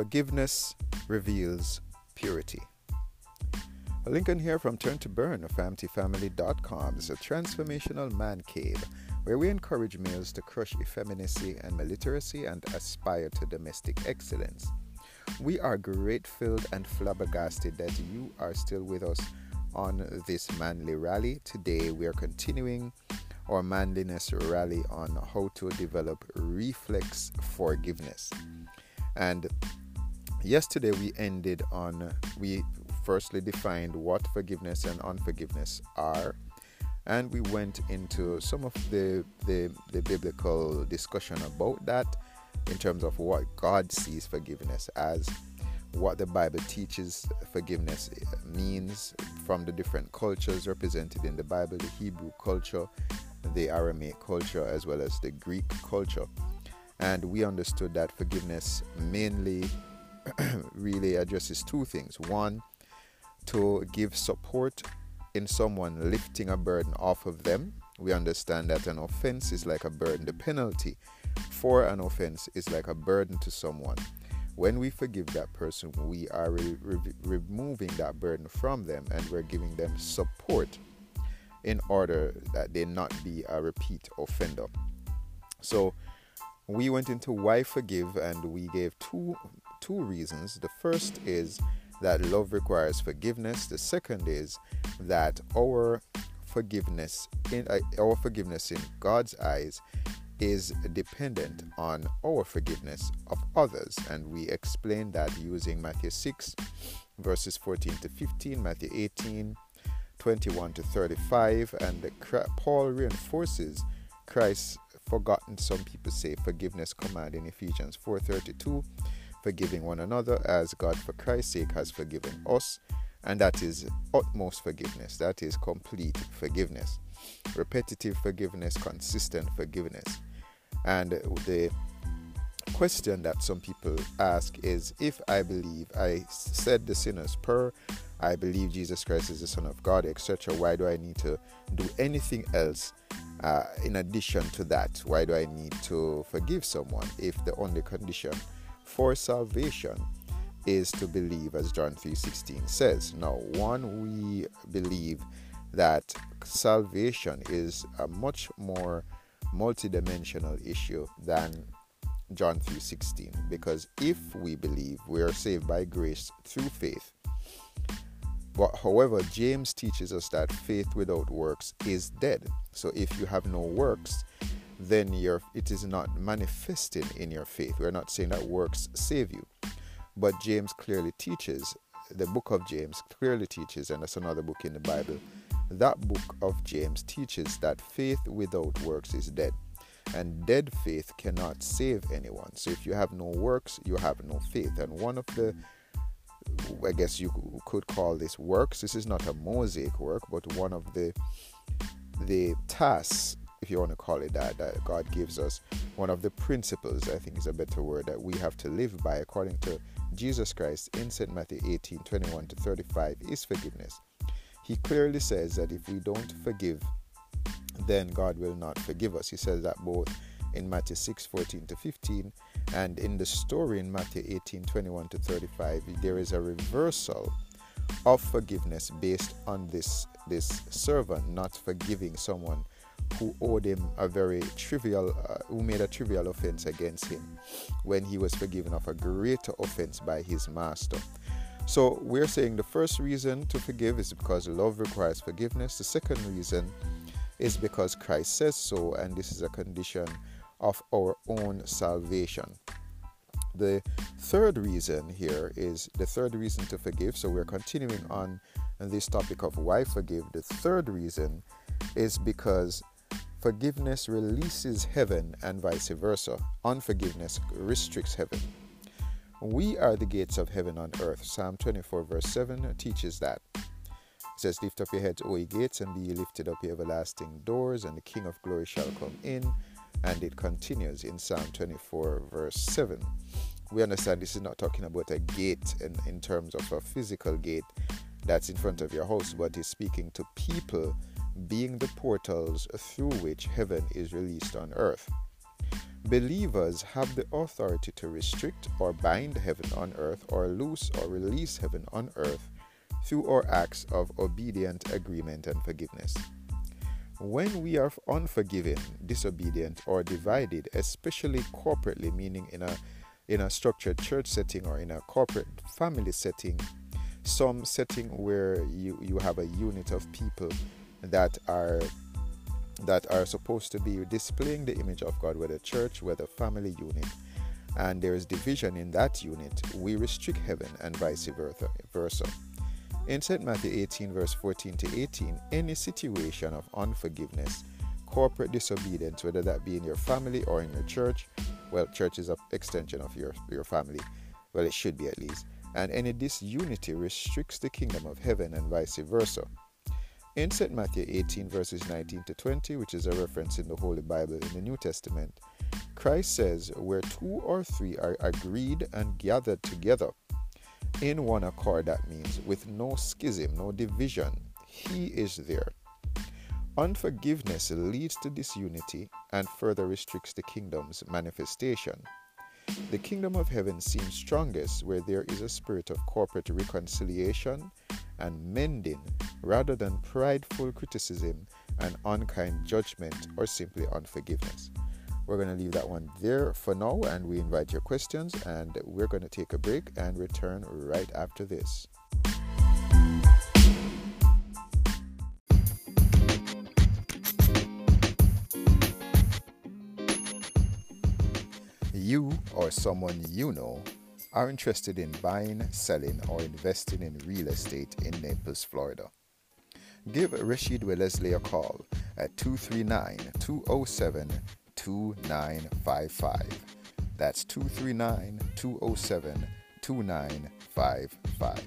Forgiveness reveals purity. Lincoln here from Turn to Burn of AMTFamily.com is a transformational man cave where we encourage males to crush effeminacy and maliteracy and aspire to domestic excellence. We are grateful and flabbergasted that you are still with us on this manly rally. Today we are continuing our manliness rally on how to develop reflex forgiveness. And yesterday we ended on we firstly defined what forgiveness and unforgiveness are and we went into some of the, the, the biblical discussion about that in terms of what God sees forgiveness as, what the Bible teaches forgiveness means from the different cultures represented in the Bible, the Hebrew culture, the Aramaic culture, as well as the Greek culture. And we understood that forgiveness mainly really addresses two things. One, to give support in someone lifting a burden off of them. We understand that an offense is like a burden. The penalty for an offense is like a burden to someone. When we forgive that person, we are re- re- removing that burden from them and we're giving them support in order that they not be a repeat offender. So we went into why forgive and we gave two two reasons. The first is that love requires forgiveness. The second is that our forgiveness in uh, our forgiveness in God's eyes is dependent on our forgiveness of others and we explain that using Matthew 6 verses 14 to 15 Matthew 18 21 to 35 and Paul reinforces Christ's forgotten some people say forgiveness command in Ephesians 4:32 forgiving one another as God for Christ's sake has forgiven us and that is utmost forgiveness that is complete forgiveness repetitive forgiveness consistent forgiveness and the question that some people ask is if I believe I said the sinner's prayer I believe Jesus Christ is the Son of God, etc. Why do I need to do anything else uh, in addition to that? Why do I need to forgive someone if the only condition for salvation is to believe, as John 3:16 says? Now, one we believe that salvation is a much more multidimensional issue than John 3:16 because if we believe we are saved by grace through faith but however, James teaches us that faith without works is dead. So if you have no works, then your it is not manifesting in your faith. We're not saying that works save you. But James clearly teaches, the book of James clearly teaches, and that's another book in the Bible. That book of James teaches that faith without works is dead. And dead faith cannot save anyone. So if you have no works, you have no faith. And one of the I guess you could call this works. This is not a mosaic work, but one of the the tasks, if you want to call it that, that God gives us. One of the principles, I think is a better word, that we have to live by according to Jesus Christ in St. Matthew 18 21 to 35 is forgiveness. He clearly says that if we don't forgive, then God will not forgive us. He says that both in Matthew 6 14 to 15 and in the story in Matthew 18 21 to 35, there is a reversal of forgiveness based on this, this servant not forgiving someone who owed him a very trivial, uh, who made a trivial offense against him when he was forgiven of a greater offense by his master. So we're saying the first reason to forgive is because love requires forgiveness. The second reason is because Christ says so, and this is a condition of our own salvation. The third reason here is the third reason to forgive. So we're continuing on this topic of why forgive. The third reason is because forgiveness releases heaven and vice versa. Unforgiveness restricts heaven. We are the gates of heaven on earth. Psalm 24, verse 7 teaches that. It says, Lift up your heads, O ye gates, and be ye lifted up, ye everlasting doors, and the King of glory shall come in. And it continues in Psalm 24, verse 7. We understand this is not talking about a gate in, in terms of a physical gate that's in front of your house, but is speaking to people being the portals through which heaven is released on earth. Believers have the authority to restrict or bind heaven on earth or loose or release heaven on earth through our acts of obedient agreement and forgiveness. When we are unforgiving, disobedient, or divided, especially corporately, meaning in a in a structured church setting or in a corporate family setting, some setting where you, you have a unit of people that are that are supposed to be displaying the image of God, whether church, whether family unit, and there is division in that unit, we restrict heaven and vice versa. In St. Matthew 18, verse 14 to 18, any situation of unforgiveness, corporate disobedience, whether that be in your family or in your church, well, church is an extension of your, your family, well, it should be at least, and any disunity restricts the kingdom of heaven and vice versa. In St. Matthew 18, verses 19 to 20, which is a reference in the Holy Bible in the New Testament, Christ says, Where two or three are agreed and gathered together in one accord, that means with no schism, no division, He is there. Unforgiveness leads to disunity and further restricts the kingdom's manifestation. The kingdom of heaven seems strongest where there is a spirit of corporate reconciliation and mending rather than prideful criticism and unkind judgment or simply unforgiveness. We're going to leave that one there for now and we invite your questions and we're going to take a break and return right after this. You or someone you know are interested in buying, selling, or investing in real estate in Naples, Florida. Give Rashid Wellesley a call at 239 207 2955. That's 239 207 2955.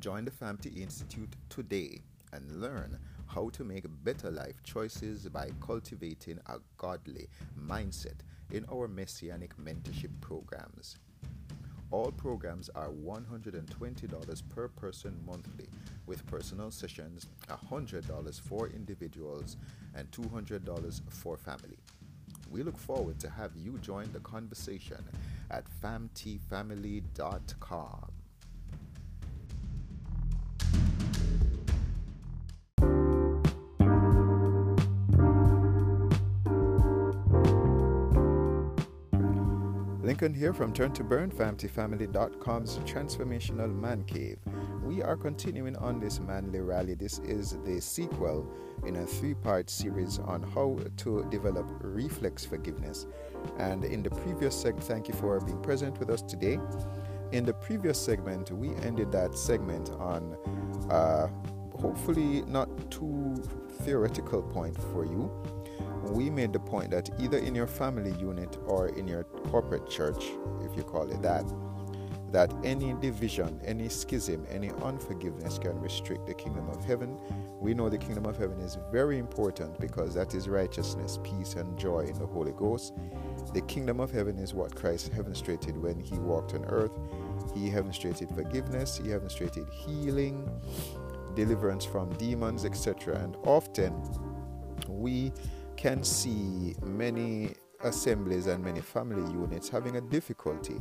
Join the FAMTI Institute today and learn how to make better life choices by cultivating a godly mindset in our Messianic mentorship programs. All programs are $120 per person monthly, with personal sessions $100 for individuals and $200 for family. We look forward to have you join the conversation at famtfamily.com. Lincoln here from Turn to Burn, FamilyFamily.com's Transformational Man Cave. We are continuing on this manly rally. This is the sequel in a three part series on how to develop reflex forgiveness. And in the previous segment, thank you for being present with us today. In the previous segment, we ended that segment on uh, hopefully not too theoretical point for you we made the point that either in your family unit or in your corporate church, if you call it that, that any division, any schism, any unforgiveness can restrict the kingdom of heaven. We know the kingdom of heaven is very important because that is righteousness, peace, and joy in the Holy Ghost. The kingdom of heaven is what Christ demonstrated when he walked on earth. He demonstrated forgiveness, he demonstrated healing, deliverance from demons, etc. And often we can see many assemblies and many family units having a difficulty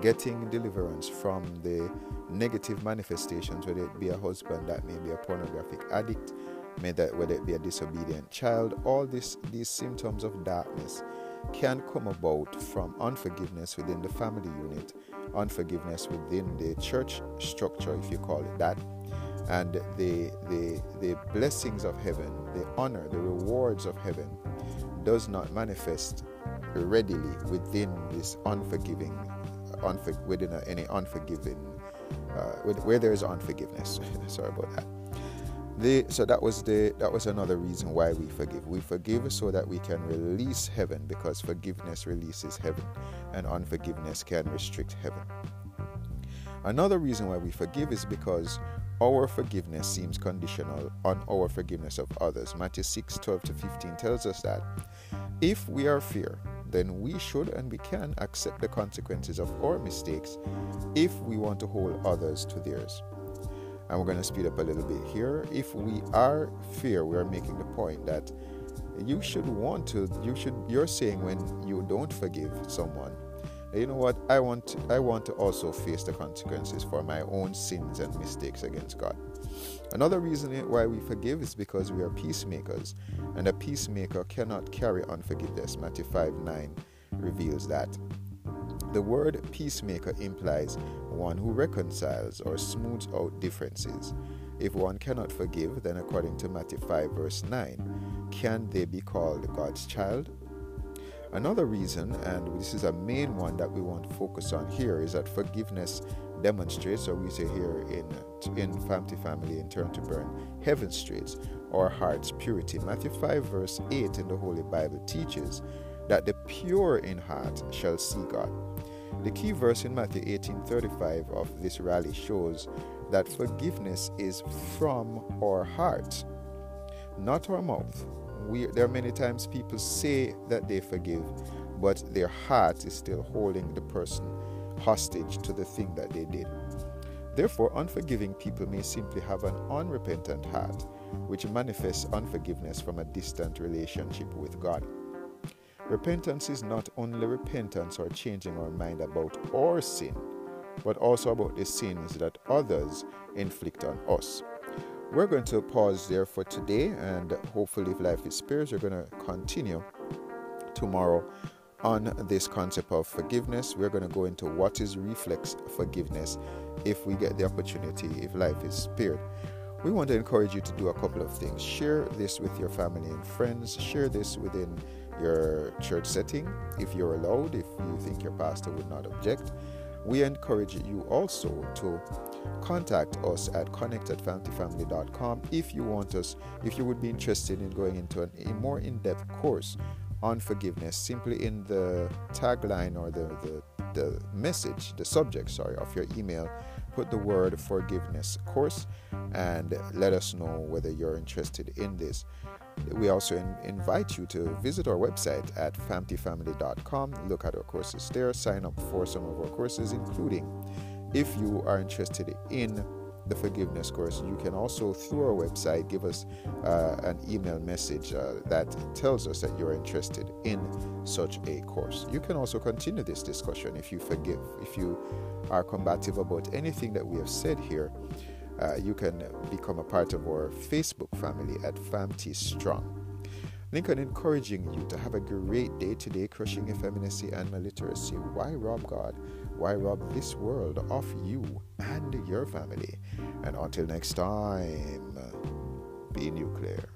getting deliverance from the negative manifestations, whether it be a husband that may be a pornographic addict, may that whether it be a disobedient child, all this these symptoms of darkness can come about from unforgiveness within the family unit, unforgiveness within the church structure, if you call it that, and the the the blessings of heaven, the honor, the rewards of heaven does not manifest readily within this unforgiving, unfor- within any unforgiving, uh, where there is unforgiveness. Sorry about that. The, so that was the that was another reason why we forgive. We forgive so that we can release heaven because forgiveness releases heaven, and unforgiveness can restrict heaven. Another reason why we forgive is because our forgiveness seems conditional on our forgiveness of others. Matthew 6 12 to 15 tells us that if we are fear, then we should and we can accept the consequences of our mistakes if we want to hold others to theirs. And we're going to speed up a little bit here. If we are fear, we are making the point that you should want to, you should, you're saying when you don't forgive someone, you know what? I want i want to also face the consequences for my own sins and mistakes against god. Another reason why we forgive is because we are peacemakers and a peacemaker cannot carry unforgiveness. Matthew 5 9 reveals that. The word peacemaker implies one who reconciles or smooths out differences. If one cannot forgive then according to matthew 5 verse 9 can they be called god's child Another reason, and this is a main one that we want to focus on here, is that forgiveness demonstrates, or we say here in in Family Family in Turn to Burn, heaven streets our heart's purity. Matthew 5 verse 8 in the Holy Bible teaches that the pure in heart shall see God. The key verse in Matthew 18:35 of this rally shows that forgiveness is from our heart, not our mouth we there are many times people say that they forgive, but their heart is still holding the person hostage to the thing that they did. Therefore, unforgiving people may simply have an unrepentant heart, which manifests unforgiveness from a distant relationship with God. Repentance is not only repentance or changing our mind about our sin, but also about the sins that others inflict on us. We're going to pause there for today, and hopefully, if life is spares, we're going to continue tomorrow on this concept of forgiveness. We're going to go into what is reflex forgiveness if we get the opportunity, if life is spared. We want to encourage you to do a couple of things. Share this with your family and friends, share this within your church setting if you're allowed, if you think your pastor would not object. We encourage you also to contact us at connect at familyfamily.com if you want us, if you would be interested in going into an, a more in depth course on forgiveness. Simply in the tagline or the, the, the message, the subject, sorry, of your email, put the word forgiveness course and let us know whether you're interested in this. We also in, invite you to visit our website at familyfamily.com. Look at our courses there, sign up for some of our courses, including if you are interested in the forgiveness course, you can also, through our website, give us uh, an email message uh, that tells us that you're interested in such a course. You can also continue this discussion if you forgive, if you are combative about anything that we have said here. Uh, you can become a part of our Facebook family at FamT Strong. Lincoln encouraging you to have a great day today, crushing effeminacy and illiteracy. Why rob God? Why rob this world of you and your family? And until next time, be nuclear.